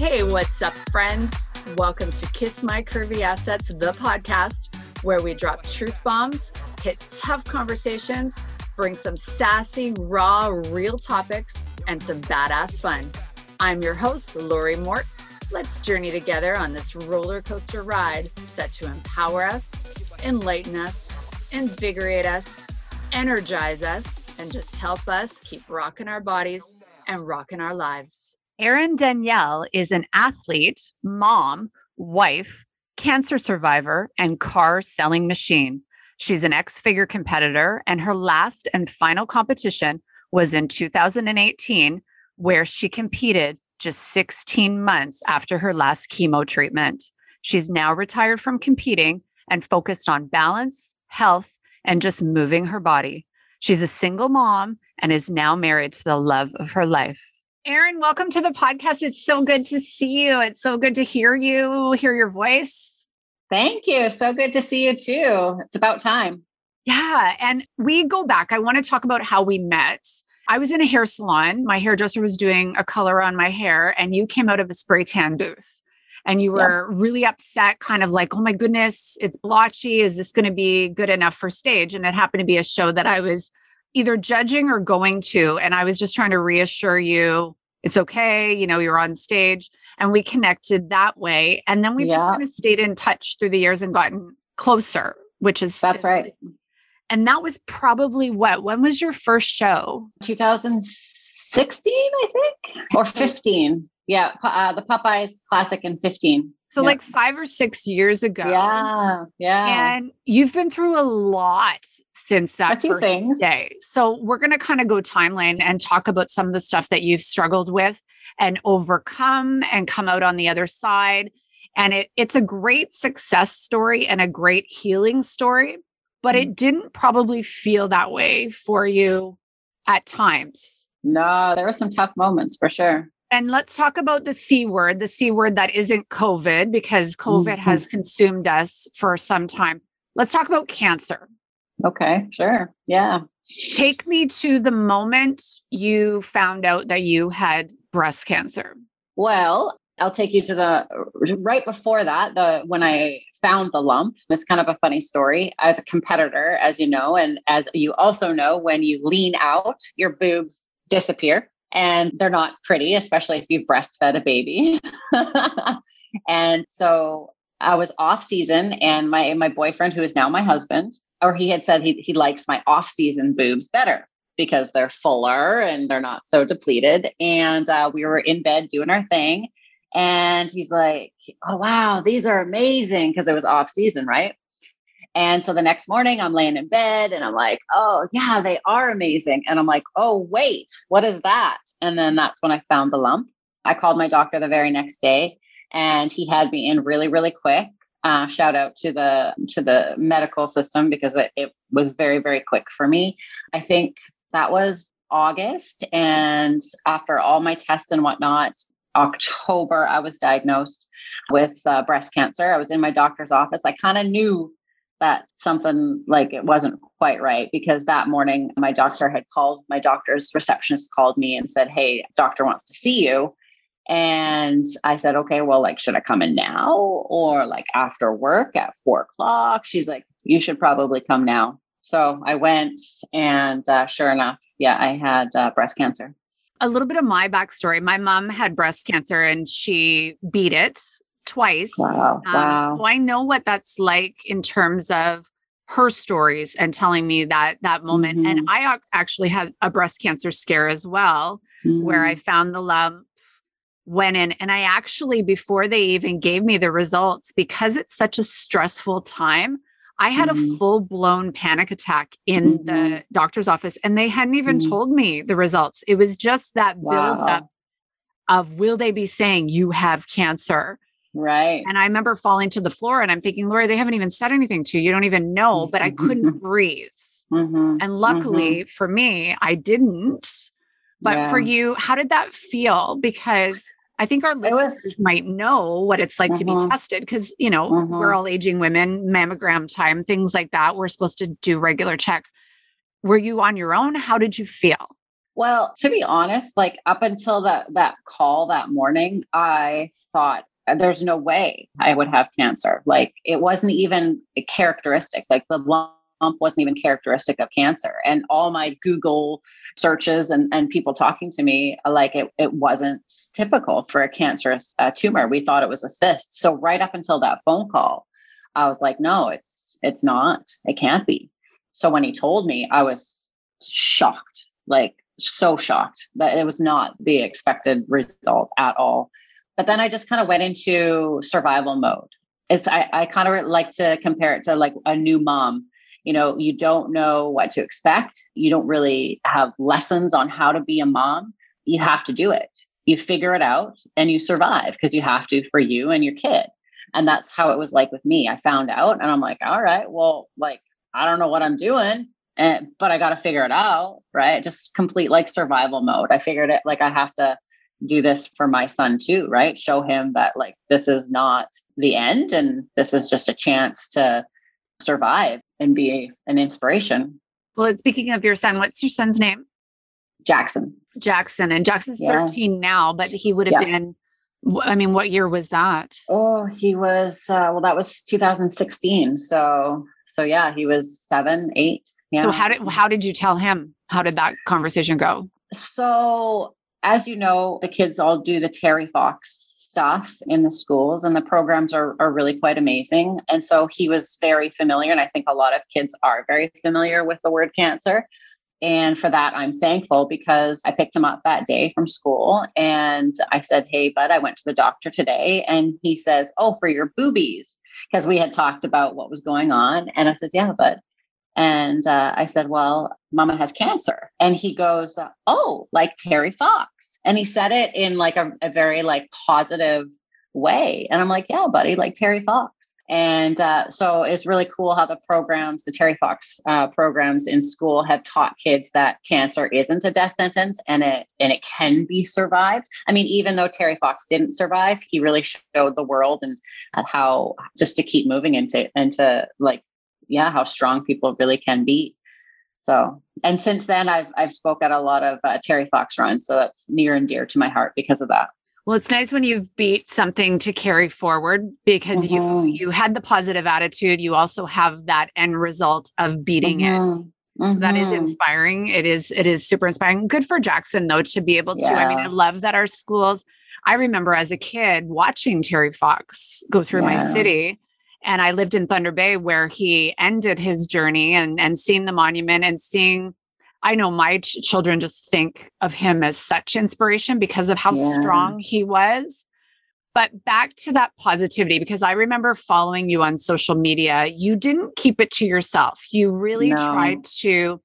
Hey, what's up, friends? Welcome to Kiss My Curvy Assets, the podcast where we drop truth bombs, hit tough conversations, bring some sassy, raw, real topics, and some badass fun. I'm your host, Lori Mort. Let's journey together on this roller coaster ride set to empower us, enlighten us, invigorate us, energize us, and just help us keep rocking our bodies and rocking our lives. Erin Danielle is an athlete, mom, wife, cancer survivor, and car selling machine. She's an X figure competitor, and her last and final competition was in 2018, where she competed just 16 months after her last chemo treatment. She's now retired from competing and focused on balance, health, and just moving her body. She's a single mom and is now married to the love of her life. Erin, welcome to the podcast. It's so good to see you. It's so good to hear you, hear your voice. Thank you. So good to see you too. It's about time. Yeah. And we go back. I want to talk about how we met. I was in a hair salon. My hairdresser was doing a color on my hair, and you came out of a spray tan booth and you were yep. really upset, kind of like, oh my goodness, it's blotchy. Is this going to be good enough for stage? And it happened to be a show that I was either judging or going to. And I was just trying to reassure you it's okay. You know, you're on stage. And we connected that way. And then we've yeah. just kind of stayed in touch through the years and gotten closer, which is that's right. And that was probably what? When was your first show? 2016, I think, or 15. Yeah, uh, the Popeyes Classic in 15. So, like five or six years ago. Yeah. Yeah. And you've been through a lot since that first things. day. So, we're going to kind of go timeline and talk about some of the stuff that you've struggled with and overcome and come out on the other side. And it, it's a great success story and a great healing story, but mm-hmm. it didn't probably feel that way for you at times. No, there were some tough moments for sure. And let's talk about the C word, the C word that isn't COVID, because COVID mm-hmm. has consumed us for some time. Let's talk about cancer. Okay, sure. Yeah. Take me to the moment you found out that you had breast cancer. Well, I'll take you to the right before that, the when I found the lump. It's kind of a funny story. As a competitor, as you know, and as you also know, when you lean out, your boobs disappear and they're not pretty, especially if you've breastfed a baby. and so I was off season, and my my boyfriend, who is now my husband, or he had said he he likes my off season boobs better because they're fuller and they're not so depleted. And uh, we were in bed doing our thing, and he's like, "Oh wow, these are amazing," because it was off season, right? And so the next morning, I'm laying in bed and I'm like, oh, yeah, they are amazing. And I'm like, oh, wait, what is that? And then that's when I found the lump. I called my doctor the very next day and he had me in really, really quick. Uh, shout out to the to the medical system because it, it was very very quick for me i think that was august and after all my tests and whatnot october i was diagnosed with uh, breast cancer i was in my doctor's office i kind of knew that something like it wasn't quite right because that morning my doctor had called my doctor's receptionist called me and said hey doctor wants to see you. And i said okay well like should i come in now or like after work at four o'clock? She's like you should probably come now. So i went and uh, sure enough yeah i had uh, breast cancer. A little bit of my backstory. My mom had breast cancer and she beat it twice. Wow. Um, wow. So I know what that's like in terms of her stories and telling me that that moment. Mm-hmm. And I actually had a breast cancer scare as well, mm-hmm. where I mm-hmm. found the lump, went in, and I actually, before they even gave me the results, because it's such a stressful time, I had mm-hmm. a full blown panic attack in the mm-hmm. doctor's office, and they hadn't even mm. told me the results. It was just that wow. build up of will they be saying you have cancer? Right. And I remember falling to the floor and I'm thinking, Lori, they haven't even said anything to you. You don't even know, but I couldn't breathe. Mm-hmm. And luckily mm-hmm. for me, I didn't. But yeah. for you, how did that feel? Because I think our listeners was, might know what it's like to be mm-hmm. tested because, you know, we're mm-hmm. all aging women, mammogram time, things like that. We're supposed to do regular checks. Were you on your own? How did you feel? Well, to be honest, like up until that that call that morning, I thought there's no way I would have cancer. Like it wasn't even a characteristic. Like the lump wasn't even characteristic of cancer. And all my Google searches and, and people talking to me, like it, it wasn't typical for a cancerous uh, tumor. We thought it was a cyst. So right up until that phone call, I was like, no, it's it's not. It can't be. So when he told me, I was shocked, like so shocked that it was not the expected result at all. But then I just kind of went into survival mode. It's I, I kind of like to compare it to like a new mom. You know, you don't know what to expect. You don't really have lessons on how to be a mom. You have to do it. You figure it out and you survive because you have to for you and your kid. And that's how it was like with me. I found out and I'm like, all right, well, like, I don't know what I'm doing, and, but I got to figure it out, right? Just complete like survival mode. I figured it like I have to do this for my son too, right? Show him that like this is not the end and this is just a chance to survive and be an inspiration. Well, speaking of your son, what's your son's name? Jackson. Jackson. And Jackson's yeah. 13 now, but he would have yeah. been I mean, what year was that? Oh, he was uh, well. That was 2016. So, so yeah, he was seven, eight. Yeah. So how did how did you tell him? How did that conversation go? So, as you know, the kids all do the Terry Fox stuff in the schools, and the programs are are really quite amazing. And so he was very familiar, and I think a lot of kids are very familiar with the word cancer. And for that, I'm thankful because I picked him up that day from school and I said, Hey, bud, I went to the doctor today. And he says, Oh, for your boobies. Because we had talked about what was going on. And I said, Yeah, bud. And uh, I said, Well, mama has cancer. And he goes, Oh, like Terry Fox. And he said it in like a, a very like positive way. And I'm like, Yeah, buddy, like Terry Fox. And uh, so it's really cool how the programs, the Terry Fox uh, programs in school, have taught kids that cancer isn't a death sentence and it and it can be survived. I mean, even though Terry Fox didn't survive, he really showed the world and how just to keep moving into into like yeah, how strong people really can be. So, and since then, I've I've spoke at a lot of uh, Terry Fox runs, so that's near and dear to my heart because of that. Well, it's nice when you've beat something to carry forward because mm-hmm. you you had the positive attitude. You also have that end result of beating mm-hmm. it. So that is mm-hmm. inspiring. It is it is super inspiring. Good for Jackson though to be able to. Yeah. I mean, I love that our schools. I remember as a kid watching Terry Fox go through yeah. my city and I lived in Thunder Bay where he ended his journey and and seeing the monument and seeing I know my ch- children just think of him as such inspiration because of how yeah. strong he was. But back to that positivity, because I remember following you on social media, you didn't keep it to yourself. You really no. tried to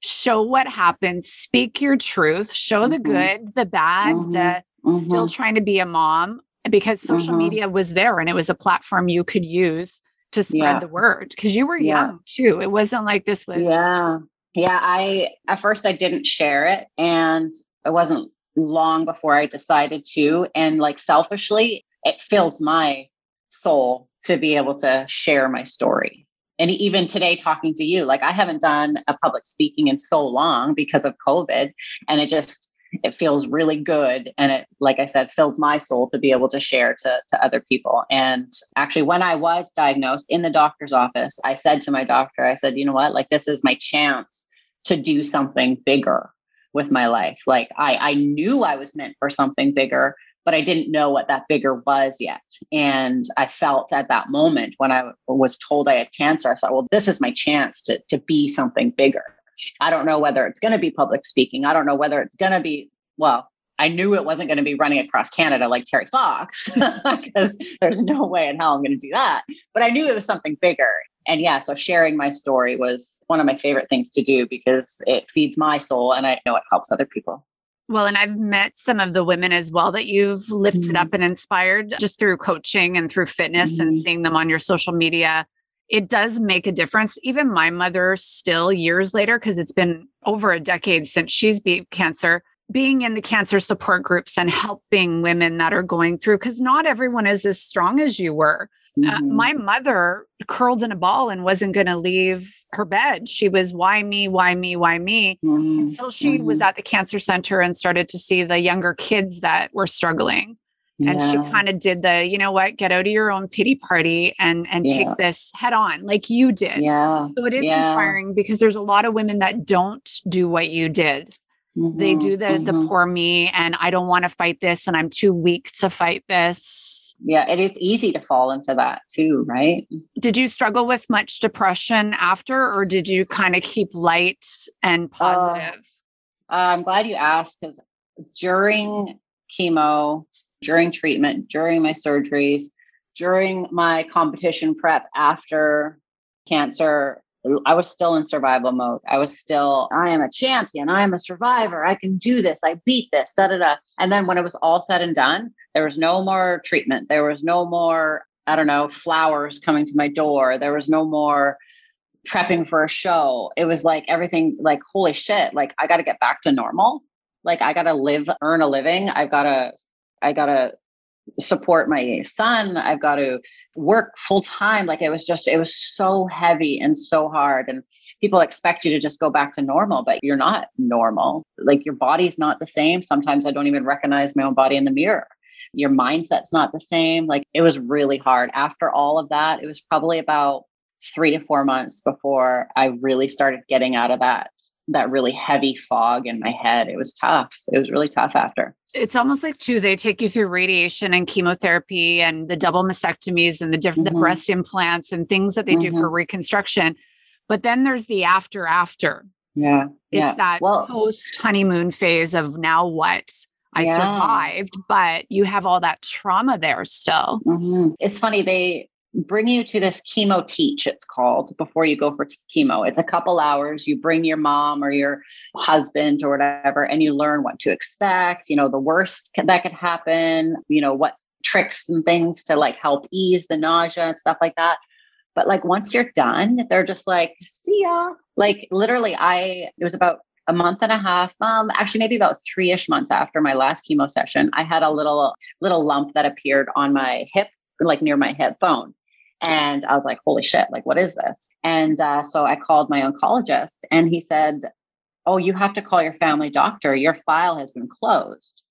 show what happened, speak your truth, show mm-hmm. the good, the bad, mm-hmm. the mm-hmm. still trying to be a mom, because social mm-hmm. media was there and it was a platform you could use to spread yeah. the word because you were yeah. young too. It wasn't like this was yeah yeah, I at first I didn't share it and it wasn't long before I decided to and like selfishly it fills my soul to be able to share my story. And even today talking to you, like I haven't done a public speaking in so long because of COVID and it just it feels really good and it like i said fills my soul to be able to share to, to other people. And actually when i was diagnosed in the doctor's office i said to my doctor i said you know what? Like this is my chance to do something bigger with my life. Like i i knew i was meant for something bigger but i didn't know what that bigger was yet. And i felt at that moment when i was told i had cancer i thought well this is my chance to, to be something bigger I don't know whether it's going to be public speaking. I don't know whether it's going to be, well, I knew it wasn't going to be running across Canada like Terry Fox because there's no way in hell I'm going to do that. But I knew it was something bigger. And yeah, so sharing my story was one of my favorite things to do because it feeds my soul and I know it helps other people. Well, and I've met some of the women as well that you've lifted mm-hmm. up and inspired just through coaching and through fitness mm-hmm. and seeing them on your social media it does make a difference. Even my mother, still years later, because it's been over a decade since she's beat cancer, being in the cancer support groups and helping women that are going through, because not everyone is as strong as you were. Uh, my mother curled in a ball and wasn't going to leave her bed. She was, why me, why me, why me? Mhm. Until she was Mhm. at the cancer center and started to see the younger kids that were struggling. And she kind of did the, you know what, get out of your own pity party and and Yeah. take this head on, like you did. yeah. So it is Yeah. inspiring because there's a lot of women that don't do what you did. They Mhm. do the the Mhm. poor me and I don't want to fight this and I'm too weak to fight this. Yeah, it is easy to fall into that too, right? Did you struggle with much depression after or did you kind of keep light and positive? Uh, I'm glad you asked because during chemo, during treatment, during my surgeries, during my competition prep after cancer, I was still in survival mode. I was still, I am a champion. I am a survivor. I can do this. I beat this, da da da. And then when it was all said and done, there was no more treatment. There was no more, I don't know, flowers coming to my door. There was no more prepping for a show. It was like everything, like, holy shit, like, I got to get back to normal. Like, I got to live, earn a living. I've got to, I got to support my son. I've got to work full time. Like, it was just, it was so heavy and so hard. And people expect you to just go back to normal, but you're not normal. Like, your body's not the same. Sometimes I don't even recognize my own body in the mirror. Your mindset's not the same. Like, it was really hard. After all of that, it was probably about three to four months before I really started getting out of that that really heavy fog in my head. It was tough. It was really tough after. It's almost like too they take you through radiation and chemotherapy and the double mastectomies and the different the Mhm. breast implants and things that they do for reconstruction. But then there's the after after. Yeah. It's yeah. that well, post honeymoon phase of now what? I Yeah. survived, but you have all that trauma there still. mhm. it's funny. They bring you to this chemo teach, it's called, before you go for chemo. It's a couple hours. You bring your mom or your husband or whatever, and you learn what to expect, you know, the worst that could happen, you know, what tricks and things to like help ease the nausea and stuff like that. But like once you're done, they're just like, see ya. Like literally, I, it was about a month and a half, um, actually maybe about three-ish months after my last chemo session, I had a little little lump that appeared on my hip, like near my hip bone. And I was like, holy shit, like, what is this? And uh, so I called my oncologist and he said, oh, you have to call your family doctor. Your file has been closed.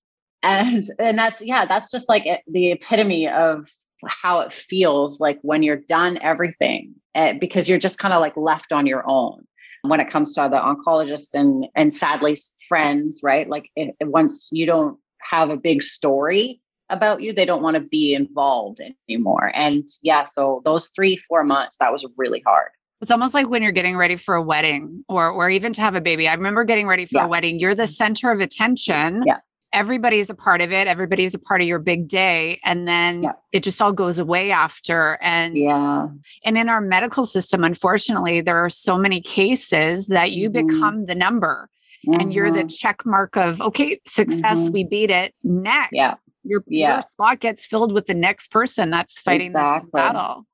And, and that's, yeah, that's just like the epitome of how it feels like when you're done everything eh, because you're just kind of like left on your own when it comes to the oncologists and and sadly friends right like once you don't have a big story about you they don't want to be involved anymore and yeah so those three four months that was really hard It's almost like when you're getting ready for a wedding or or even to have a baby. I remember getting ready for Yeah. a wedding. You're the center of attention. Yeah. Everybody's a part of it. Everybody's a part of your big day. And then Yeah. it just all goes away after. And yeah and in our medical system, unfortunately, there are so many cases that you Mhm. become the number and you're the Mhm. check mark of okay, success, Mhm. we beat it. Next. Yeah. Your, Yeah. your spot gets filled with the next person that's fighting Exactly. this battle.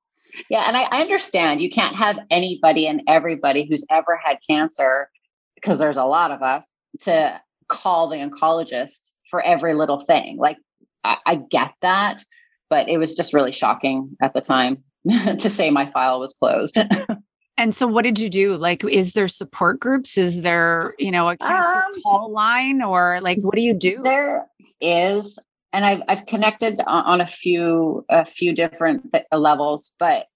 Yeah, and I, I understand you can't have anybody and everybody who's ever had cancer, because there's a lot of us, to call the oncologist for every little thing. Like, I, I get that, but it was just really shocking at the time to say my file was closed. And so what did you do? Like, is there support groups? Is there, you know, a cancer Um, call line or like, what do you do? there is, and I've I've connected on, a few a few different levels, but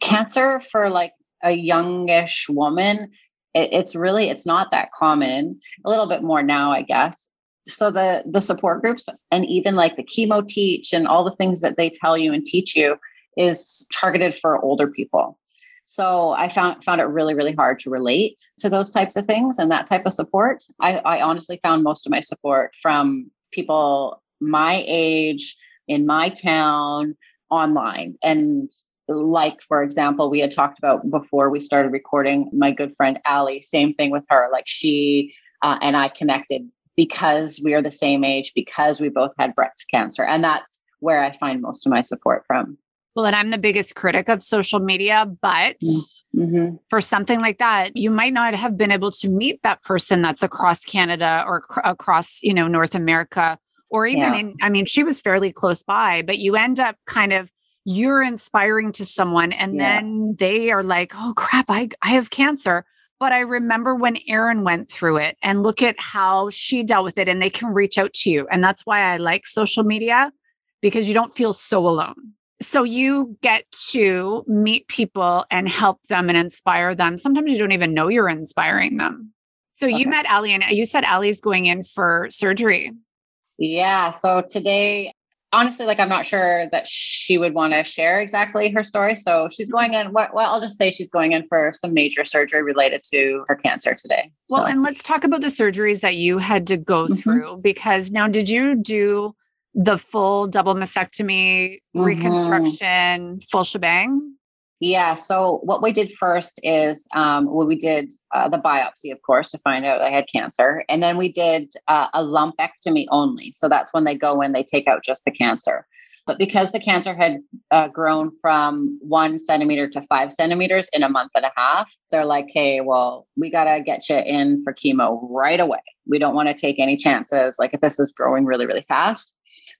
cancer for like a youngish woman, it, it's really it's not that common. A little bit more now, I guess. So the the support groups and even like the chemo teach and all the things that they tell you and teach you is targeted for older people. So I found found it really really hard to relate to those types of things and that type of support. I, I honestly found most of my support from people my age in my town online. And like for example we had talked about before we started recording my good friend Ali same thing with her. Like she uh, and I connected because we are the same age because we both had breast cancer. And that's where I find most of my support from. Well, and I'm the biggest critic of social media, but mm-hmm. for something like that, you might not have been able to meet that person that's across Canada or cr- across, you know, North America or even Yeah. in, I mean, she was fairly close by, but you end up kind of you're inspiring to someone and yeah. then they are like, oh crap, I, I have cancer. But I remember when Erin went through it and look at how she dealt with it and they can reach out to you. And that's why I like social media because you don't feel so alone. So you get to meet people and help them and inspire them. Sometimes you don't even know you're inspiring them. So okay. you met Ali and you said Ali's going in for surgery. Yeah. So today, honestly, like I'm not sure that she would want to share exactly her story. So she's going in. Well, I'll just say she's going in for some major surgery related to her cancer today. Well, and let's talk about the surgeries that you had to go mm-hmm. through because now, did you do the full double mastectomy, mm-hmm. reconstruction, full shebang? Yeah. So what we did first is um, well, we did uh, the biopsy, of course, to find out I had cancer, and then we did uh, a lumpectomy only. So that's when they go in, they take out just the cancer. But because the cancer had uh, grown from one centimeter to five centimeters in a month and a half, they're like, "Hey, well, we gotta get you in for chemo right away. We don't want to take any chances. Like if this is growing really, really fast."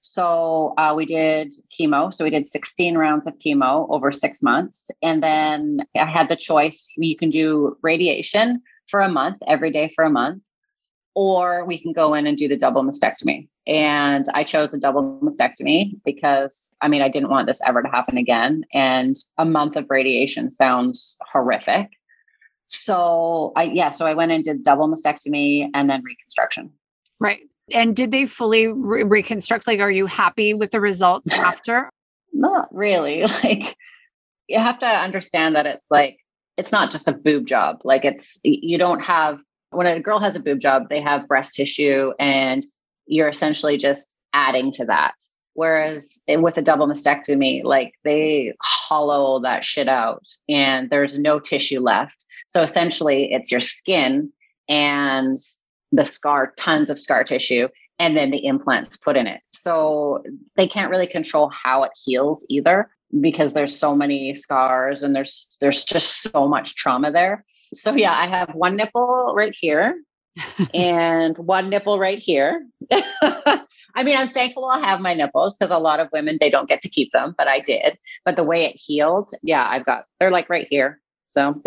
So uh, we did chemo. So we did 16 rounds of chemo over six months. And then I had the choice you can do radiation for a month, every day for a month, or we can go in and do the double mastectomy. And I chose the double mastectomy because I mean, I didn't want this ever to happen again. And a month of radiation sounds horrific. So I, yeah, so I went and did double mastectomy and then reconstruction. Right. And did they fully re- reconstruct? Like, are you happy with the results after? Not really. Like, you have to understand that it's like, it's not just a boob job. Like, it's, you don't have, when a girl has a boob job, they have breast tissue and you're essentially just adding to that. Whereas with a double mastectomy, like they hollow that shit out and there's no tissue left. So essentially, it's your skin and the scar, tons of scar tissue, and then the implants put in it. So they can't really control how it heals either because there's so many scars and there's there's just so much trauma there. So yeah, I have one nipple right here and one nipple right here. I mean, I'm thankful I have my nipples because a lot of women they don't get to keep them, but I did. But the way it healed, yeah, I've got they're like right here. So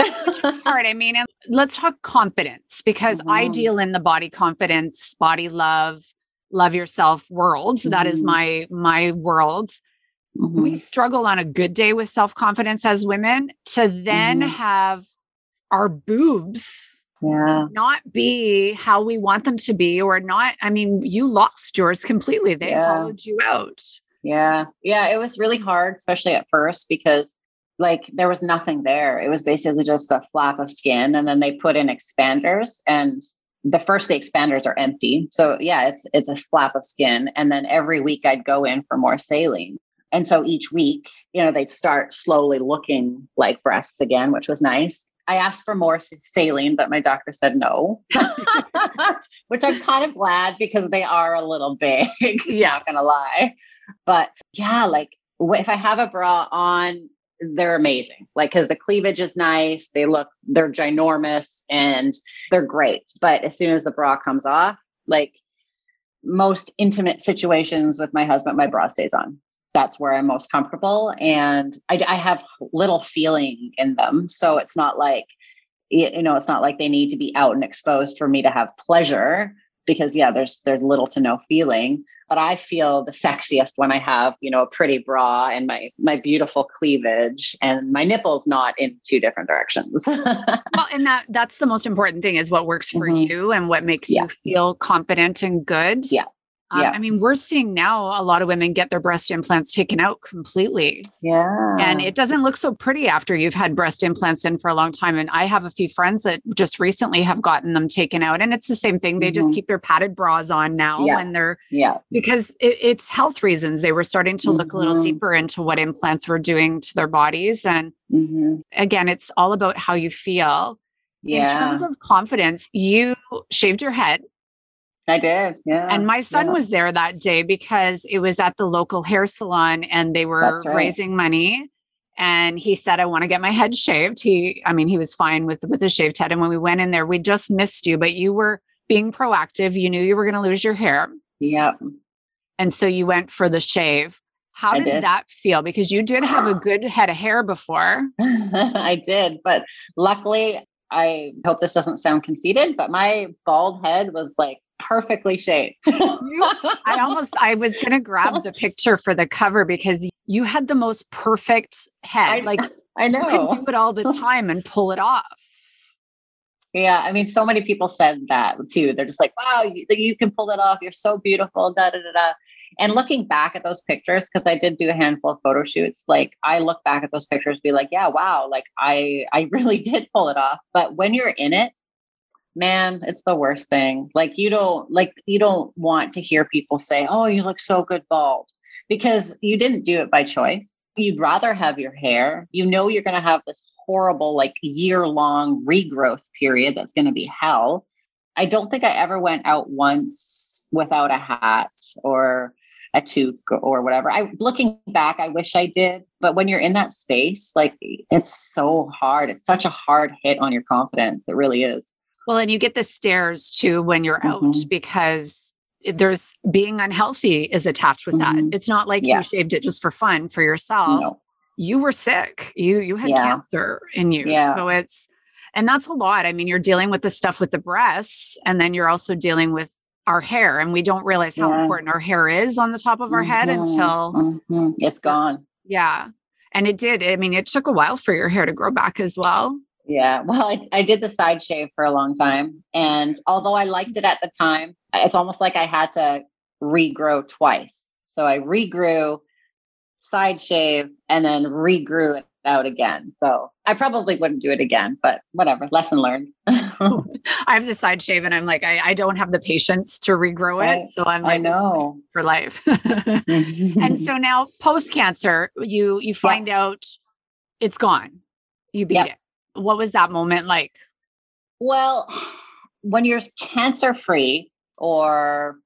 hard. I mean, let's talk confidence because mm-hmm. I deal in the body confidence, body love, love yourself world. Mm-hmm. That is mm-hmm. my my world. Mm-hmm. We struggle on a good day with self-confidence as women to then mm-hmm. have our boobs yeah. not be how we want them to be or not. I mean, you lost yours completely. They yeah. followed you out. Yeah. Yeah. It was really hard, especially at first, because like there was nothing there. It was basically just a flap of skin, and then they put in expanders, and the first the expanders are empty. So yeah, it's it's a flap of skin, and then every week I'd go in for more saline. And so each week, you know, they'd start slowly looking like breasts again, which was nice. I asked for more saline, but my doctor said no, which I'm kind of glad because they are a little big. yeah, not gonna lie. But yeah, like if I have a bra on, they're amazing. Like, because the cleavage is nice, they look, they're ginormous and they're great. But as soon as the bra comes off, like most intimate situations with my husband, my bra stays on. That's where I'm most comfortable. And I, I have little feeling in them. So it's not like, you know, it's not like they need to be out and exposed for me to have pleasure because yeah, there's there's little to no feeling but I feel the sexiest when I have, you know, a pretty bra and my my beautiful cleavage and my nipples not in two different directions. well, and that that's the most important thing is what works for mm-hmm. you and what makes yeah. you feel confident and good. Yeah. Um, yeah. I mean, we're seeing now a lot of women get their breast implants taken out completely. Yeah. And it doesn't look so pretty after you've had breast implants in for a long time. And I have a few friends that just recently have gotten them taken out. And it's the same thing. They mm-hmm. just keep their padded bras on now yeah. and they're, yeah, because it, it's health reasons. They were starting to look mm-hmm. a little mm-hmm. deeper into what implants were doing to their bodies. And mm-hmm. again, it's all about how you feel. Yeah. In terms of confidence, you shaved your head I did. Yeah. And my son yeah. was there that day because it was at the local hair salon and they were right. raising money. And he said, I want to get my head shaved. He, I mean, he was fine with with a shaved head. And when we went in there, we just missed you, but you were being proactive. You knew you were going to lose your hair. Yep. And so you went for the shave. How did, did. that feel? Because you did have a good head of hair before. I did, but luckily, I hope this doesn't sound conceited, but my bald head was like perfectly shaped. You- I almost I was gonna grab the picture for the cover because you had the most perfect head. I, like I know. you could do it all the time and pull it off. Yeah, I mean, so many people said that too. They're just like, "Wow, you, you can pull it off. You're so beautiful." Da da da da. And looking back at those pictures, because I did do a handful of photo shoots, like I look back at those pictures, be like, "Yeah, wow, like I I really did pull it off." But when you're in it, man, it's the worst thing. Like you don't like you don't want to hear people say, "Oh, you look so good bald," because you didn't do it by choice. You'd rather have your hair. You know you're going to have this horrible like year long regrowth period that's going to be hell. I don't think I ever went out once without a hat or a tooth or whatever. I looking back, I wish I did, but when you're in that space, like it's so hard. It's such a hard hit on your confidence. It really is. Well, and you get the stares too when you're out Mhm. because there's being unhealthy is attached with Mhm. that. It's not like Yeah. you shaved it just for fun for yourself. No. You were sick. You you had Yeah. cancer in you. Yeah. So it's and that's a lot. I mean, you're dealing with the stuff with the breasts and then you're also dealing with our hair and we don't realize how important our hair is on the top of our head Mhm. until Mhm. it's gone. yeah. And it did. I mean, it took a while for your hair to grow back as well. Yeah. Well, I, I did the side shave for a long time. And although I liked it at the time, it's almost like I had to regrow twice. So I regrew, side shave, and then regrew it out again. So I probably wouldn't do it again, but whatever. Lesson learned. I have the side shave and I'm like, I, I don't have the patience to regrow it. Right. So I'm I like, is know. for life. and so now post cancer, you you find out it's gone. You beat Yep. it. What was that moment like? Well, when you're cancer free or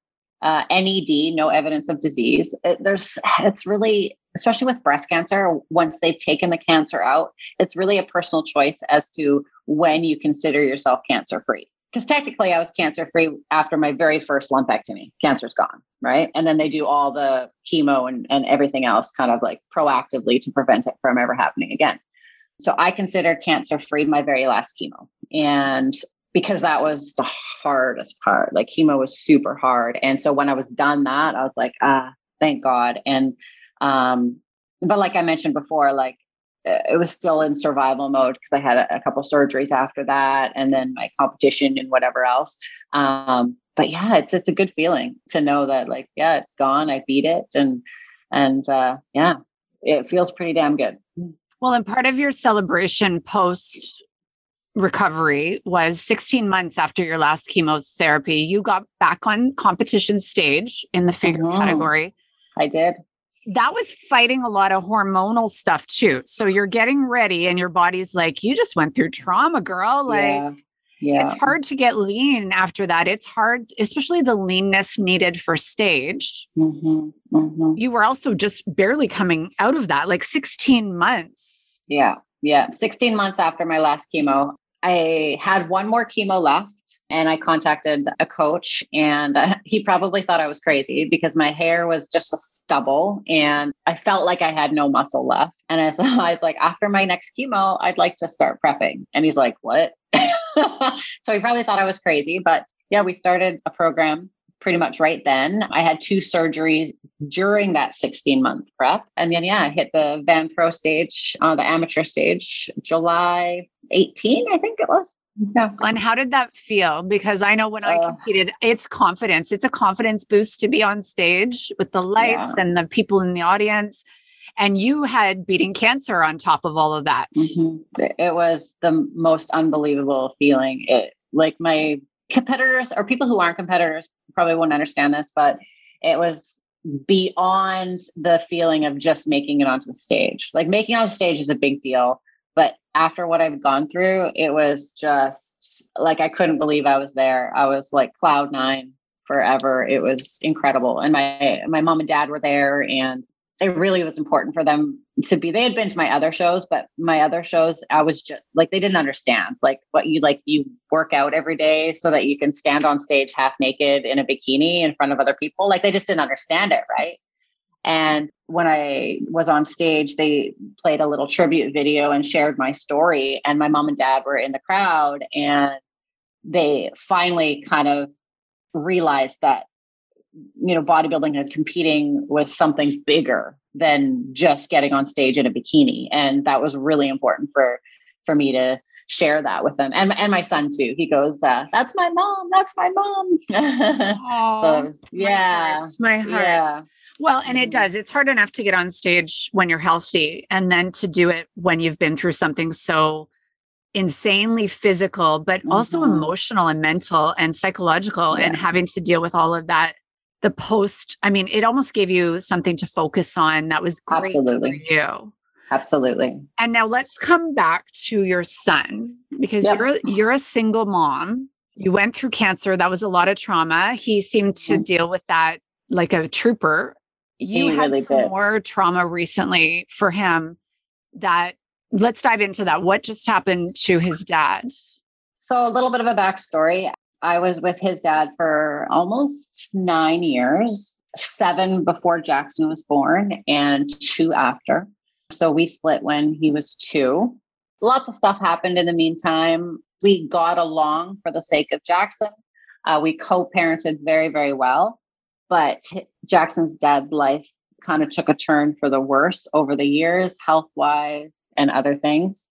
uh, NED, no evidence of disease, it, there's it's really, especially with breast cancer, once they've taken the cancer out, it's really a personal choice as to when you consider yourself cancer free. Because technically, I was cancer free after my very first lumpectomy. Cancer's gone, right? And then they do all the chemo and, and everything else kind of like proactively to prevent it from ever happening again. So I consider cancer free my very last chemo. And because that was the hardest part, like chemo was super hard. And so when I was done that, I was like, ah, thank God. And, um, but like I mentioned before, like uh, it was still in survival mode because I had a, a couple surgeries after that and then my competition and whatever else. Um, but yeah, it's, it's a good feeling to know that like, yeah, it's gone. I beat it. And, and, uh, yeah, it feels pretty damn good. Well, and part of your celebration post recovery was 16 months after your last chemotherapy. You got back on competition stage in the figure Mhm. category. I did. That was fighting a lot of hormonal stuff too. So you're getting ready, and your body's like, you just went through trauma, girl. Like, yeah. Yeah. it's hard to get lean after that. It's hard, especially the leanness needed for stage. Mhm, mhm. You were also just barely coming out of that, like 16 months. Yeah. Yeah. 16 months after my last chemo, I had one more chemo left and I contacted a coach and uh, he probably thought I was crazy because my hair was just a stubble and I felt like I had no muscle left. And I, so I was like, after my next chemo, I'd like to start prepping. And he's like, what? so he probably thought I was crazy, but yeah, we started a program pretty much right then. I had two surgeries during that 16 month prep. And then, yeah, I hit the Van Pro stage, uh, the amateur stage, July 18, I think it was. Yeah. And how did that feel? Because I know when I Uh, competed, it's confidence. It's a confidence boost to be on stage with the lights Yeah. and the people in the audience. And you had beating cancer on top of all of that. Mhm. It- was the most unbelievable feeling. It like my competitors or people who aren't competitors probably won't understand this, but it was beyond the feeling of just making it onto the stage. Like making on stage is a big deal. But after what I've gone through, it was just like I couldn't believe I was there. I was like cloud nine forever. It was incredible. And my my mom and dad were there and it really was important for them to be they had been to my other shows but my other shows i was just like they didn't understand like what you like you work out every day so that you can stand on stage half naked in a bikini in front of other people like they just didn't understand it right And when I was on stage, they played a little tribute video and shared my story. And my mom and dad were in the crowd, and they finally kind of realized that you know bodybuilding and competing was something bigger than just getting on stage in a bikini and that was really important for for me to share that with them and and my son too he goes uh, that's my mom that's my mom so yeah my heart, my heart. Yeah. well and it mm-hmm. does it's hard enough to get on stage when you're healthy and then to do it when you've been through something so insanely physical but mm-hmm. also emotional and mental and psychological yeah. and having to deal with all of that the post i mean it almost gave you something to focus on that was great Absolutely. for you Absolutely. And now let's come back to your son because yep. you're you're a single mom. You went through cancer. That was a lot of trauma. He seemed to mm-hmm. deal with that like a trooper. You he had really some did. more trauma recently for him that let's dive into that. What just happened to his dad? So a little bit of a backstory. I was with his dad for almost nine years, seven before Jackson was born and two after. So we split when he was two. Lots of stuff happened in the meantime. We got along for the sake of Jackson. Uh, we co parented very, very well. But Jackson's dad's life kind of took a turn for the worse over the years, health wise and other things.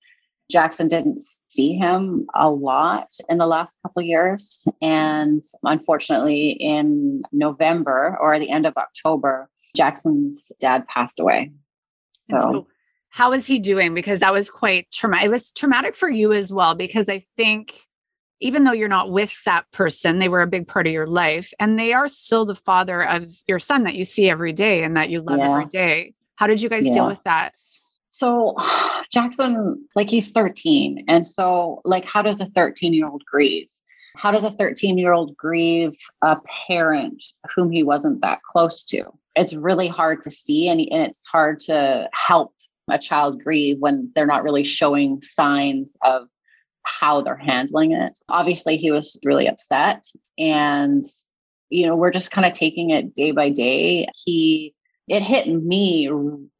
Jackson didn't see him a lot in the last couple years. And unfortunately, in November or the end of October, Jackson's dad passed away. So, so, how is he doing? Because that was quite traumatic. It was traumatic for you as well, because I think even though you're not with that person, they were a big part of your life and they are still the father of your son that you see every day and that you love yeah. every day. How did you guys yeah. deal with that? So, Jackson, like he's 13. And so, like, how does a 13 year old grieve? How does a 13 year old grieve a parent whom he wasn't that close to? it's really hard to see and, and it's hard to help a child grieve when they're not really showing signs of how they're handling it. Obviously, he was really upset. And, you know, we're just kind of taking it day by day. He, it hit me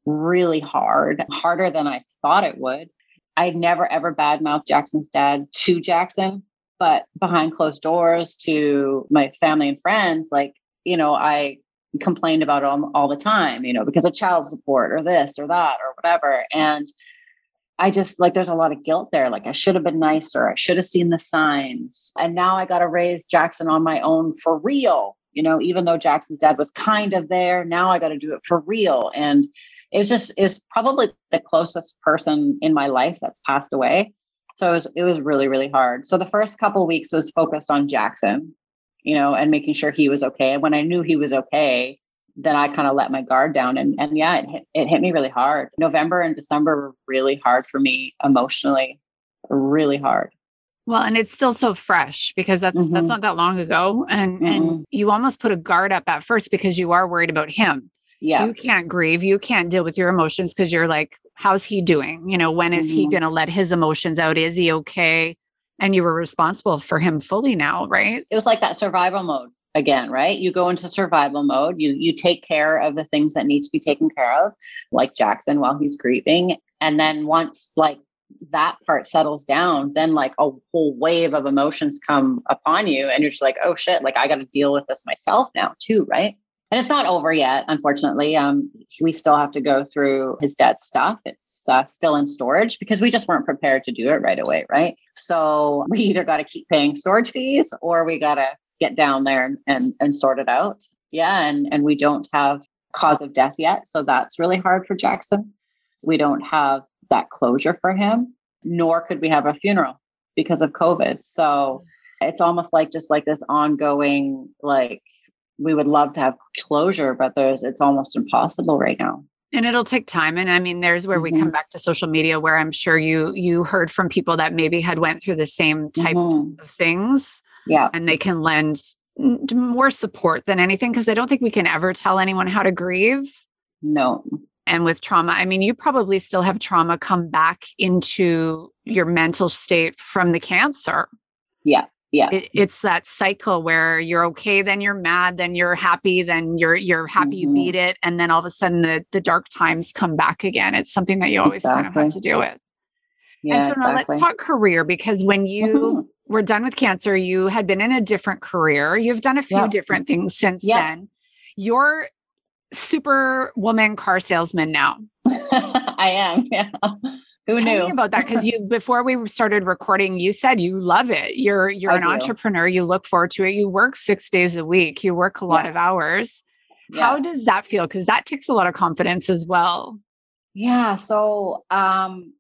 really hard, harder than I thought it would. I never ever badmouthed Jackson's dad to Jackson, but behind closed doors to my family and friends, like, you know, I complained about all, all the time, you know, because of child support or this or that or whatever. And I just like there's a lot of guilt there. Like I should have been nicer. I should have seen the signs. And now I got to raise Jackson on my own for real. You know, even though Jackson's dad was kind of there, now I got to do it for real. And it's just is probably the closest person in my life that's passed away. So it was it was really really hard. So the first couple weeks was focused on Jackson you know, and making sure he was okay. And when I knew he was okay, then I kind of let my guard down. And and yeah, it hit, it hit me really hard. November and December were really hard for me emotionally, really hard. Well, and it's still so fresh because that's mm-hmm. that's not that long ago, and mm-hmm. and you almost put a guard up at first because you are worried about him. Yeah, you can't grieve, you can't deal with your emotions because you're like, how's he doing? You know, when is mm-hmm. he going to let his emotions out? Is he okay? and you were responsible for him fully now, right? It was like that survival mode again, right? You go into survival mode. You you take care of the things that need to be taken care of, like Jackson while he's grieving, and then once like that part settles down, then like a whole wave of emotions come upon you, and you're just like, oh shit, like I got to deal with this myself now too, right? and it's not over yet unfortunately um, we still have to go through his dad's stuff. It's uh, still in storage because we just weren't prepared to do it right away right? So we either got to keep paying storage fees or we got to get down there and, and and sort it out. Yeah and and we don't have cause of death yet so that's really hard for jackson. We don't have that closure for him nor could we have a funeral because of covid so it's almost like just like this ongoing like we would love to have closure, but there's it's almost impossible right now. And it'll take time. And I mean, there's where mm-hmm. we come mm-hmm. back to social media where I'm sure you you heard from people that maybe had went through the same type mm-hmm. of things. Yeah. And they can lend more support than anything because I don't think we can ever tell anyone how to grieve. No. And with trauma, I mean, you probably still have trauma come back into your mental state from the cancer. Yeah. Yeah. It, it's that cycle where you're okay, then you're mad, then you're happy, then you're you're happy Mhm. you beat it, and then all of a sudden the the dark times come back again. It's something that you always kind of have to deal with. Yeah. and so now let's talk career because when you Mhm. were done with cancer, you had been in a different career. You've done a few Yep. different things since Yep. then. You're superwoman car salesman now. I am. Yeah. Who Tell knew? me about that because you before we started recording, you said you love it. You're you're I an do. entrepreneur. You look forward to it. You work six days a week. You work a lot Yeah. of hours. Yeah. How does that feel? Because that takes a lot of confidence as well. Yeah. So um,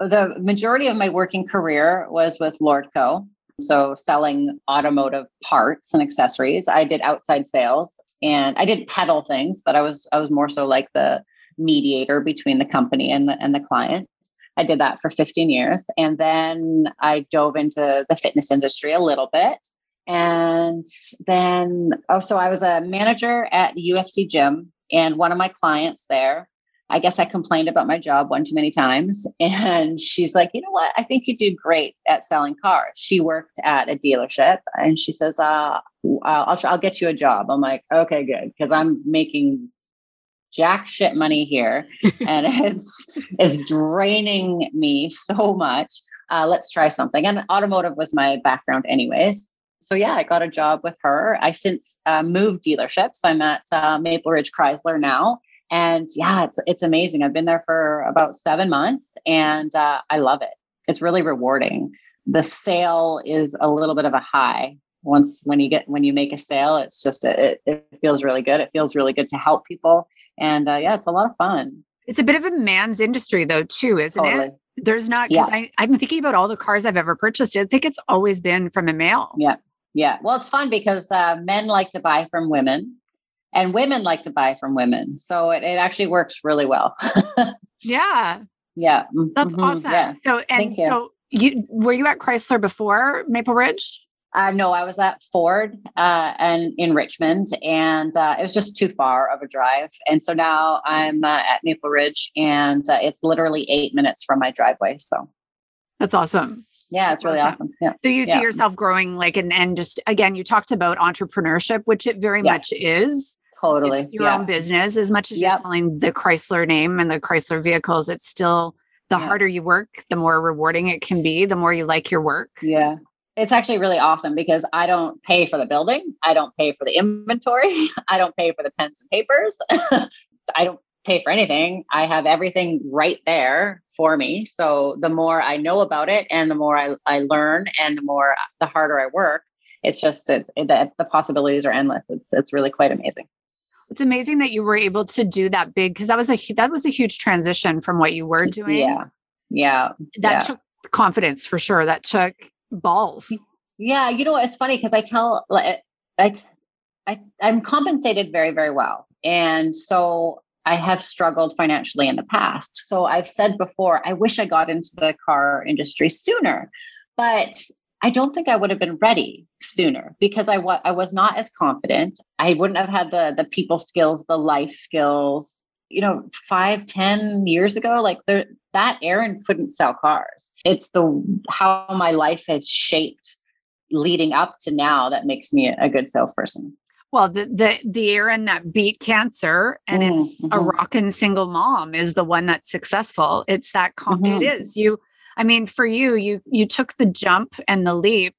the majority of my working career was with Lordco. So selling automotive parts and accessories. I did outside sales and I didn't peddle things, but I was I was more so like the mediator between the company and the and the client. I did that for 15 years. And then I dove into the fitness industry a little bit. And then, oh, so I was a manager at the UFC gym. And one of my clients there, I guess I complained about my job one too many times. And she's like, you know what? I think you do great at selling cars. She worked at a dealership and she says, uh, I'll, I'll get you a job. I'm like, okay, good. Cause I'm making jack shit money here and it's it's draining me so much uh, let's try something and automotive was my background anyways so yeah i got a job with her i since uh, moved dealerships i'm at uh, maple ridge chrysler now and yeah it's it's amazing i've been there for about seven months and uh, i love it it's really rewarding the sale is a little bit of a high once when you get when you make a sale it's just it, it feels really good it feels really good to help people and uh, yeah it's a lot of fun It's a bit of a man's industry though, too, isn't totally it? There's not because Yeah. I I've been thinking about all the cars I've ever purchased. I think it's always been from a male. Yeah. Yeah. Well, it's fun because uh, men like to buy from women and women like to buy from women. So it, it actually works really well. Yeah, yeah. that's mhm, awesome. Yeah. So and you. so you were you at Chrysler before Maple Ridge? Uh, no, I was at Ford uh, and in Richmond, and uh, it was just too far of a drive. And so now I'm uh, at Maple Ridge, and uh, it's literally eight minutes from my driveway. So That's awesome. yeah, it's really Awesome. awesome. Yeah. So you see Yeah. yourself growing like and and just again you talked about entrepreneurship, which it very Yeah. much is. Totally. It's your yeah. own business as much as you're selling the Chrysler name and the Chrysler vehicles. It's still the Yeah. harder you work, the more rewarding it can be, the more you like your work. Yeah. It's actually really awesome because I don't pay for the building. I don't pay for the inventory. I don't pay for the pens and papers. I don't pay for anything. I have everything right there for me. So the more I know about it and the more I, I learn and the more the harder I work, it's just it's it, the, the possibilities are endless. It's it's really quite amazing. It's amazing that you were able to do that big because that was a that was a huge transition from what you were doing. Yeah. Yeah. That yeah. took confidence for sure. That took balls. Yeah, you know, it's funny because I tell like I, I I'm compensated very very well, and so I have struggled financially in the past. So I've said before, I wish I got into the car industry sooner, but I don't think I would have been ready sooner because I wa- I was not as confident. I wouldn't have had the the people skills, the life skills. You know, five, ten years ago, like there, that Erin couldn't sell cars. It's the how my life has shaped leading up to now that makes me a good salesperson. Well, the the the Erin that beat cancer and Mhm, it's a mhm. rockin' single mom is the one that's successful. It's that com- Mhm. it is. You I mean, for you, you you took the jump and the leap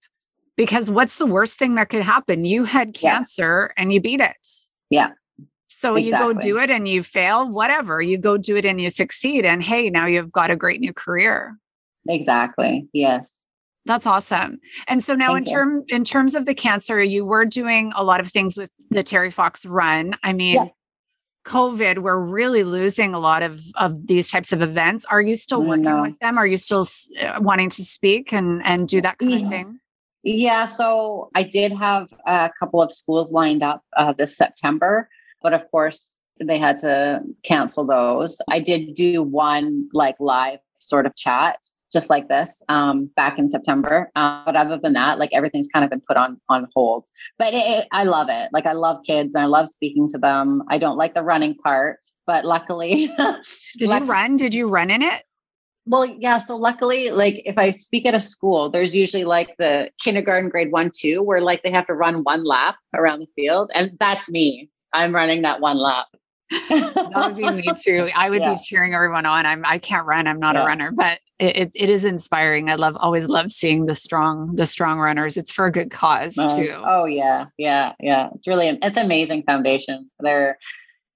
because what's the worst thing that could happen? You had Yeah. cancer and you beat it. Yeah. So you go do it and you fail, whatever. You go do it and you succeed. And hey, now you've got a great new career. Exactly. Yes. That's awesome. And so now in Thank you. term in terms of the cancer, you were doing a lot of things with the Terry Fox run. I mean, Yeah. COVID, we're really losing a lot of of these types of events. Are you still working with them? Are you still uh, wanting to speak and and do that kind Yeah. of thing? Yeah. So I did have a couple of schools lined up uh, this September, but of course they had to cancel those. I did do one like live sort of chat just like this um, back in September. Uh, but other than that, like everything's kind of been put on on hold. But it, it- I love it. Like I love kids and I love speaking to them. I don't like the running part, but luckily, Did luck- you run? Did you run in it? Well, yeah. So luckily, like if I speak at a school, there's usually like the kindergarten grade one, two, where like they have to run one lap around the field. And that's me. I'm running that one lap. That would be me too. I would yeah. be cheering everyone on. I'm I can't run. I'm not yeah. a runner, but it, it is inspiring. I love always love seeing the strong the strong runners. It's for a good cause oh, too. Oh yeah, yeah, yeah. It's really it's amazing foundation. They're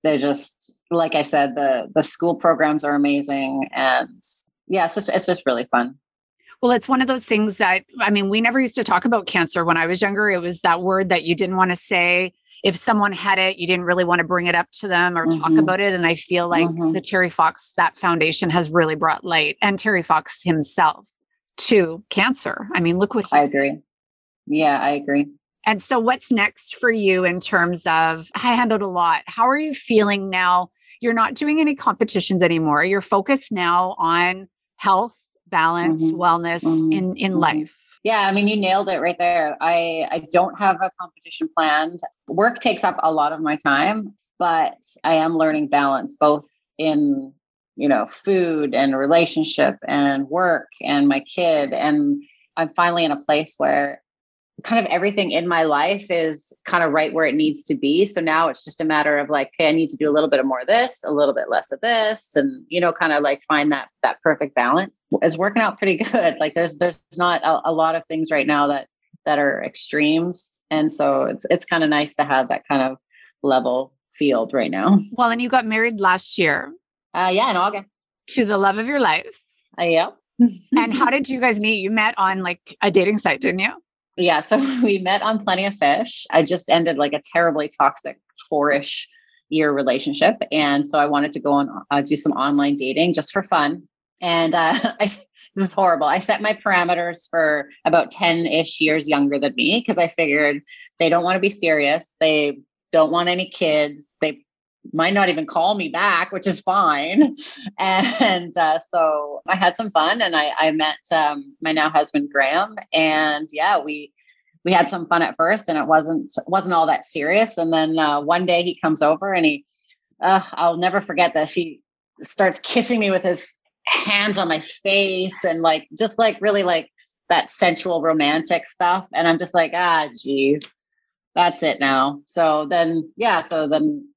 they're just like I said, the the school programs are amazing, and yeah, it's just it's just really fun. Well, it's one of those things that I mean, we never used to talk about cancer when I was younger. It was that word that you didn't want to say if someone had it, you didn't really want to bring it up to them or mm-hmm. talk about it. And I feel like mm-hmm. the Terry Fox, that foundation has really brought light and Terry Fox himself to cancer. I mean, look what I agree. Yeah, I agree. And so, what's next for you in terms of? I handled a lot. How are you feeling now? You're not doing any competitions anymore. You're focused now on health, balance, mm-hmm. wellness mm-hmm. in in mm-hmm. life. Yeah, I mean, you nailed it right there. I I don't have a competition planned. Work takes up a lot of my time, but I am learning balance both in you know food and relationship and work and my kid and I'm finally in a place where kind of everything in my life is kind of right where it needs to be. So now it's just a matter of like, okay, I need to do a little bit of more of this, a little bit less of this, and you know, kind of like find that that perfect balance. It's working out pretty good. Like there's there's not a, a lot of things right now that that are extremes, and so it's it's kind of nice to have that kind of level field right now. Well, and you got married last year. Uh, yeah, in August. To the love of your life. Uh, yep. and how did you guys meet? You met on like a dating site, didn't you? Yeah. So we met on Plenty of Fish. I just ended like a terribly toxic four-ish year relationship. And so I wanted to go and uh, do some online dating just for fun. And uh, I, this is horrible. I set my parameters for about 10 ish years younger than me because I figured they don't want to be serious. They don't want any kids. They might not even call me back, which is fine. And uh, so I had some fun, and I, I met um, my now husband Graham, and yeah, we we had some fun at first, and it wasn't wasn't all that serious. And then uh, one day he comes over, and he, uh, I'll never forget this. He starts kissing me with his hands on my face, and like just like really like that sensual romantic stuff. And I'm just like, ah, geez, that's it now. So then, yeah, so then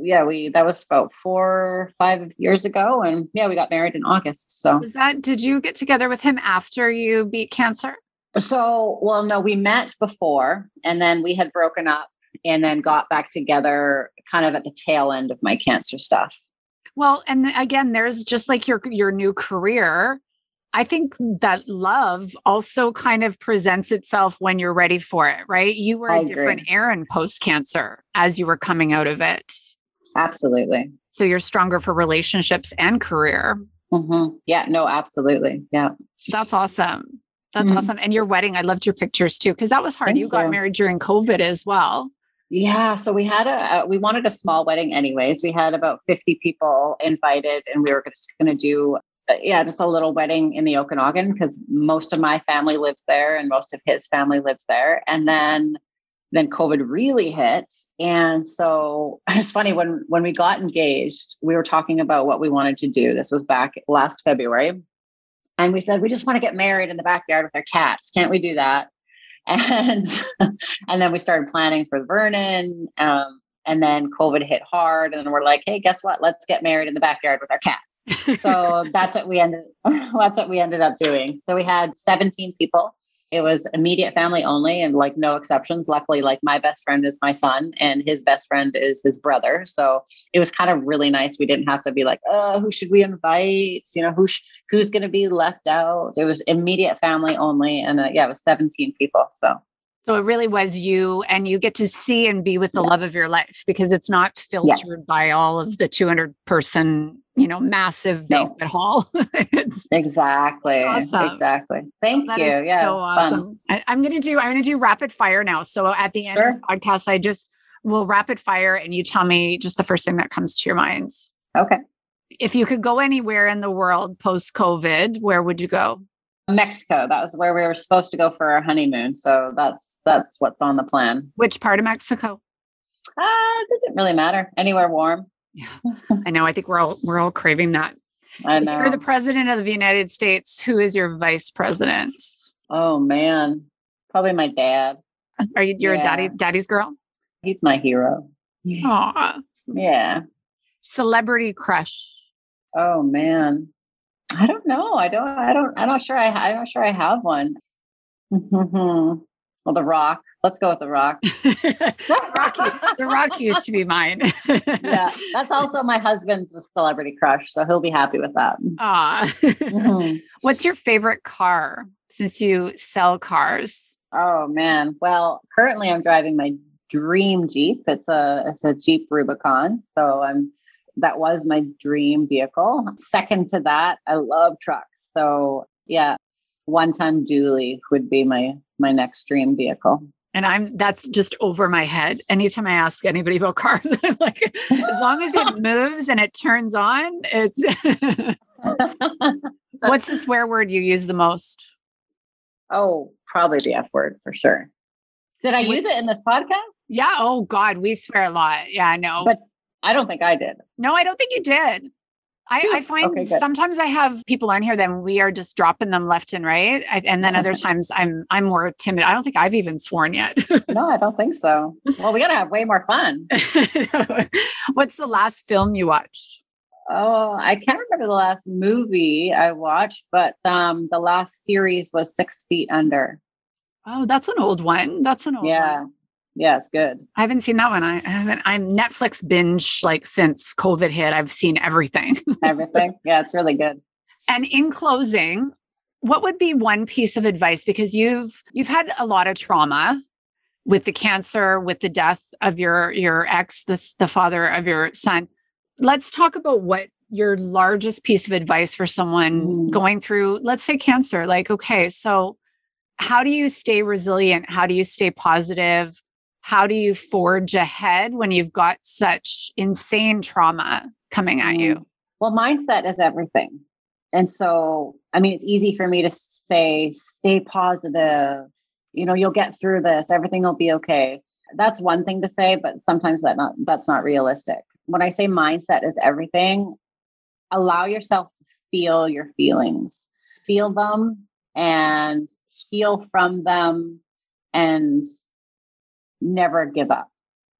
yeah, we that was about four, five years ago, and yeah, we got married in August. So was that? Did you get together with him after you beat cancer? So, well, no, we met before, and then we had broken up, and then got back together, kind of at the tail end of my cancer stuff. Well, and again, there's just like your your new career. I think that love also kind of presents itself when you're ready for it, right? You were I a agree. different Erin post cancer as you were coming out of it. Absolutely. So you're stronger for relationships and career. Mm-hmm. Yeah, no, absolutely. Yeah. That's awesome. That's mm-hmm. awesome. And your wedding, I loved your pictures too, because that was hard. you got married during COVID as well. Yeah, so we had a we wanted a small wedding anyways. We had about 50 people invited and we were just going to do uh, yeah, just a little wedding in the Okanagan because most of my family lives there and most of his family lives there. And then then COVID really hit. And so it's funny when when we got engaged, we were talking about what we wanted to do. This was back last February. And we said, we just want to get married in the backyard with our cats. Can't we do that? And and then we started planning for Vernon. Um, and then COVID hit hard. And we're like, hey, guess what? Let's get married in the backyard with our cats so that's what we ended that's what we ended up doing. So we had 17 people. It was immediate family only and like no exceptions. Luckily like my best friend is my son and his best friend is his brother. So it was kind of really nice. We didn't have to be like oh who should we invite? You know who sh- who's going to be left out? It was immediate family only and uh, yeah it was 17 people so. So it really was you, and you get to see and be with the yeah. love of your life because it's not filtered yeah. by all of the 200 person, you know, massive banquet no. hall. it's exactly, awesome. exactly. Thank you. Yeah, so awesome. I, am gonna do. I'm gonna do rapid fire now. So at the end sure. of the podcast, I just will rapid fire, and you tell me just the first thing that comes to your mind. Okay. If you could go anywhere in the world post COVID, where would you go? Mexico. That was where we were supposed to go for our honeymoon. So that's that's what's on the plan. Which part of Mexico? Uh, it doesn't really matter. Anywhere warm. Yeah. I know. I think we're all we're all craving that. I If know. you're the president of the United States, who is your vice president? oh man, probably my dad. Are you you're a daddy daddy's girl? He's my hero. Aw. Yeah. Celebrity crush. Oh man, I don't know. I don't. I don't. I'm not sure. I. I'm not sure I have one. well, The Rock. Let's go with The Rock. Rocky. The Rock used to be mine. yeah, that's also my husband's celebrity crush, so he'll be happy with that. Aw. Mhm. What's your favorite car since you sell cars? Oh man. Well, currently I'm driving my dream Jeep. It's a it's a Jeep Rubicon. So I'm that was my dream vehicle. Second to that, I love trucks. So yeah, one ton dually would be my my next dream vehicle. And I'm that's just over my head. Anytime I ask anybody about cars, I'm like, as long as it moves and it turns on, it's what's the swear word you use the most? oh, probably the F word for sure. Did I use it in this podcast? Yeah. Oh God, we swear a lot. Yeah, i know But I don't think I did. no, I don't think you did. I, I find Okay, sometimes I have people on here, then we are just dropping them left and right. I, and then other times I'm I'm more timid. I don't think I've even sworn yet. No, I don't think so. Well, we gotta have way more fun. What's the last film you watched? Oh, I can't remember the last movie I watched, but um the last series was Six Feet Under. Oh, that's an old one. That's an old Yeah. one. Yeah, it's good. I haven't seen that one. I, I haven't. I'm Netflix binge like since COVID hit. I've seen everything. Everything. yeah, it's really good. and in closing, what would be one piece of advice because you've you've had a lot of trauma with the cancer, with the death of your your ex, the the father of your son. Let's talk about what your largest piece of advice for someone Mm. going through let's say cancer. Like okay, so how do you stay resilient? How do you stay positive? How do you forge ahead when you've got such insane trauma coming at mm-hmm. you? Well, mindset is everything. And so, I mean, it's easy for me to say, stay positive. You know, you'll get through this. Everything will be okay. That's one thing to say, but sometimes that not that's not realistic. When I say mindset is everything, allow yourself to feel your feelings, feel them and heal from them and never give up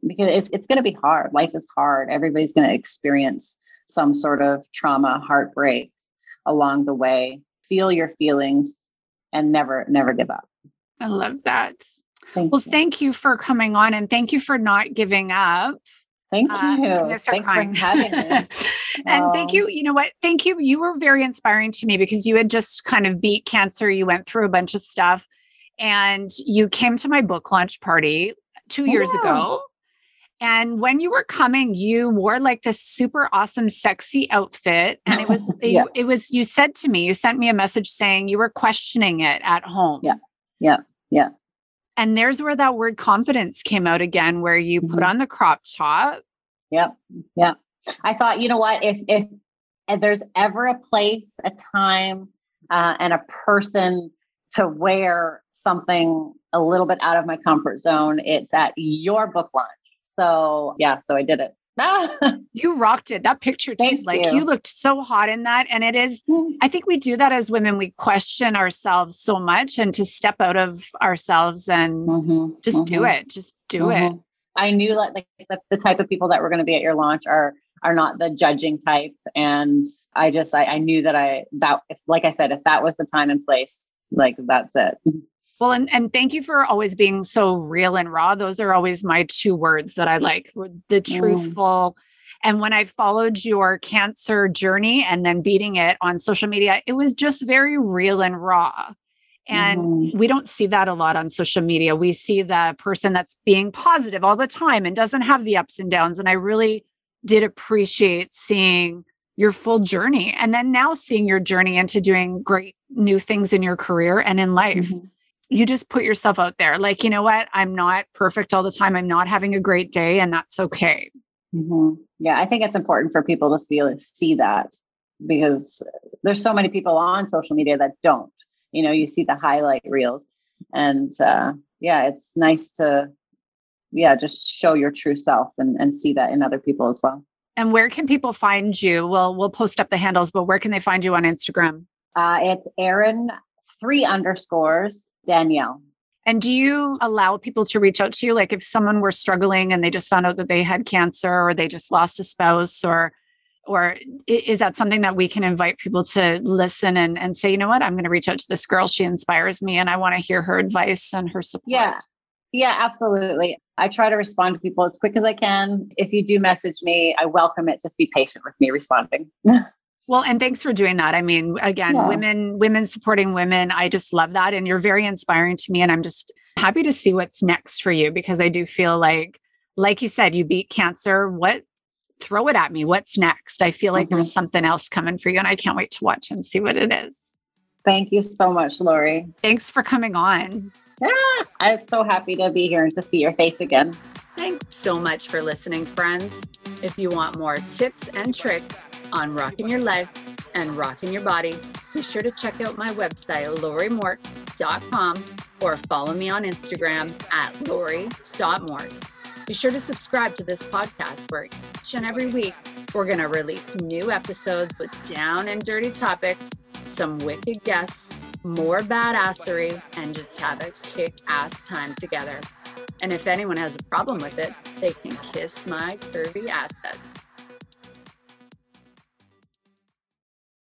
because it's, it's going to be hard. Life is hard. Everybody's going to experience some sort of trauma, heartbreak along the way. Feel your feelings and never, never give up. I love that. Thank Well, you. thank you for coming on and thank you for not giving up. Thank Uh, you. Gonna Thanks for having me. and thank Oh. you. You know what? Thank you. You were very inspiring to me because you had just kind of beat cancer. You went through a bunch of stuff and you came to my book launch party two years Yeah. ago. And when you were coming, you wore like this super awesome, sexy outfit. And it was, Yeah. it, it was, you said to me, you sent me a message saying you were questioning it at home. Yeah. Yeah. Yeah. And there's where that word confidence came out again, where you put Mhm. on the crop top. Yep. Yeah. I thought, you know what? If if, if there's ever a place, a time, uh, and a person to wear something a little bit out of my comfort zone, it's at your book launch. So yeah, so I did it. You rocked it. That picture too. Thank like you. you. looked so hot in that. And it is, I think we do that as women. We question ourselves so much and to step out of ourselves and Mhm, just do mhm, it. Just do it. mhm. I knew like, like the, the type of people that were going to be at your launch are are not the judging type, and I just I, I knew that I that if like I said if that was the time and place, like that's it. Well, and, and thank you for always being so real and raw. Those are always my two words that I like the Mm. truthful. And when I followed your cancer journey and then beating it on social media, it was just very real and raw. And Mhm. we don't see that a lot on social media. We see the person that's being positive all the time and doesn't have the ups and downs. And I really did appreciate seeing your full journey and then now seeing your journey into doing great new things in your career and in life Mhm. You just put yourself out there like you know what i'm not perfect all the time i'm not having a great day and that's okay Mhm. Yeah, I think it's important for people to see see that because there's so many people on social media that don't. You know, you see the highlight reels, and uh, yeah, it's nice to yeah just show your true self and and see that in other people as well. And where can people find you? Well, we'll post up the handles, but where can they find you on Instagram? Uh, it's Erin three underscores Danielle. And do you allow people to reach out to you? Like if someone were struggling and they just found out that they had cancer or they just lost a spouse or or is that something that we can invite people to listen and, and say, you know what, I'm going to reach out to this girl. She inspires me and I want to hear her advice and her support. Yeah. Yeah, absolutely. I try to respond to people as quick as I can. If you do message me, I welcome it. Just be patient with me responding. Well, and thanks for doing that. I mean, again, yeah. women, women supporting women. I just love that. And you're very inspiring to me. And I'm just happy to see what's next for you because I do feel like, like you said, you beat cancer. What throw it at me? What's next? I feel like mm-hmm. there's something else coming for you. And I can't wait to watch and see what it is. Thank you so much, Lori. Thanks for coming on. Yeah, I'm so happy to be here and to see your face again. Thanks so much for listening, friends. If you want more tips and tricks, on rocking your life and rocking your body, be sure to check out my website, lorimort.com, or follow me on Instagram at lori.mort. Be sure to subscribe to this podcast where each and every week we're going to release new episodes with down and dirty topics, some wicked guests, more badassery, and just have a kick ass time together. And if anyone has a problem with it, they can kiss my curvy assets.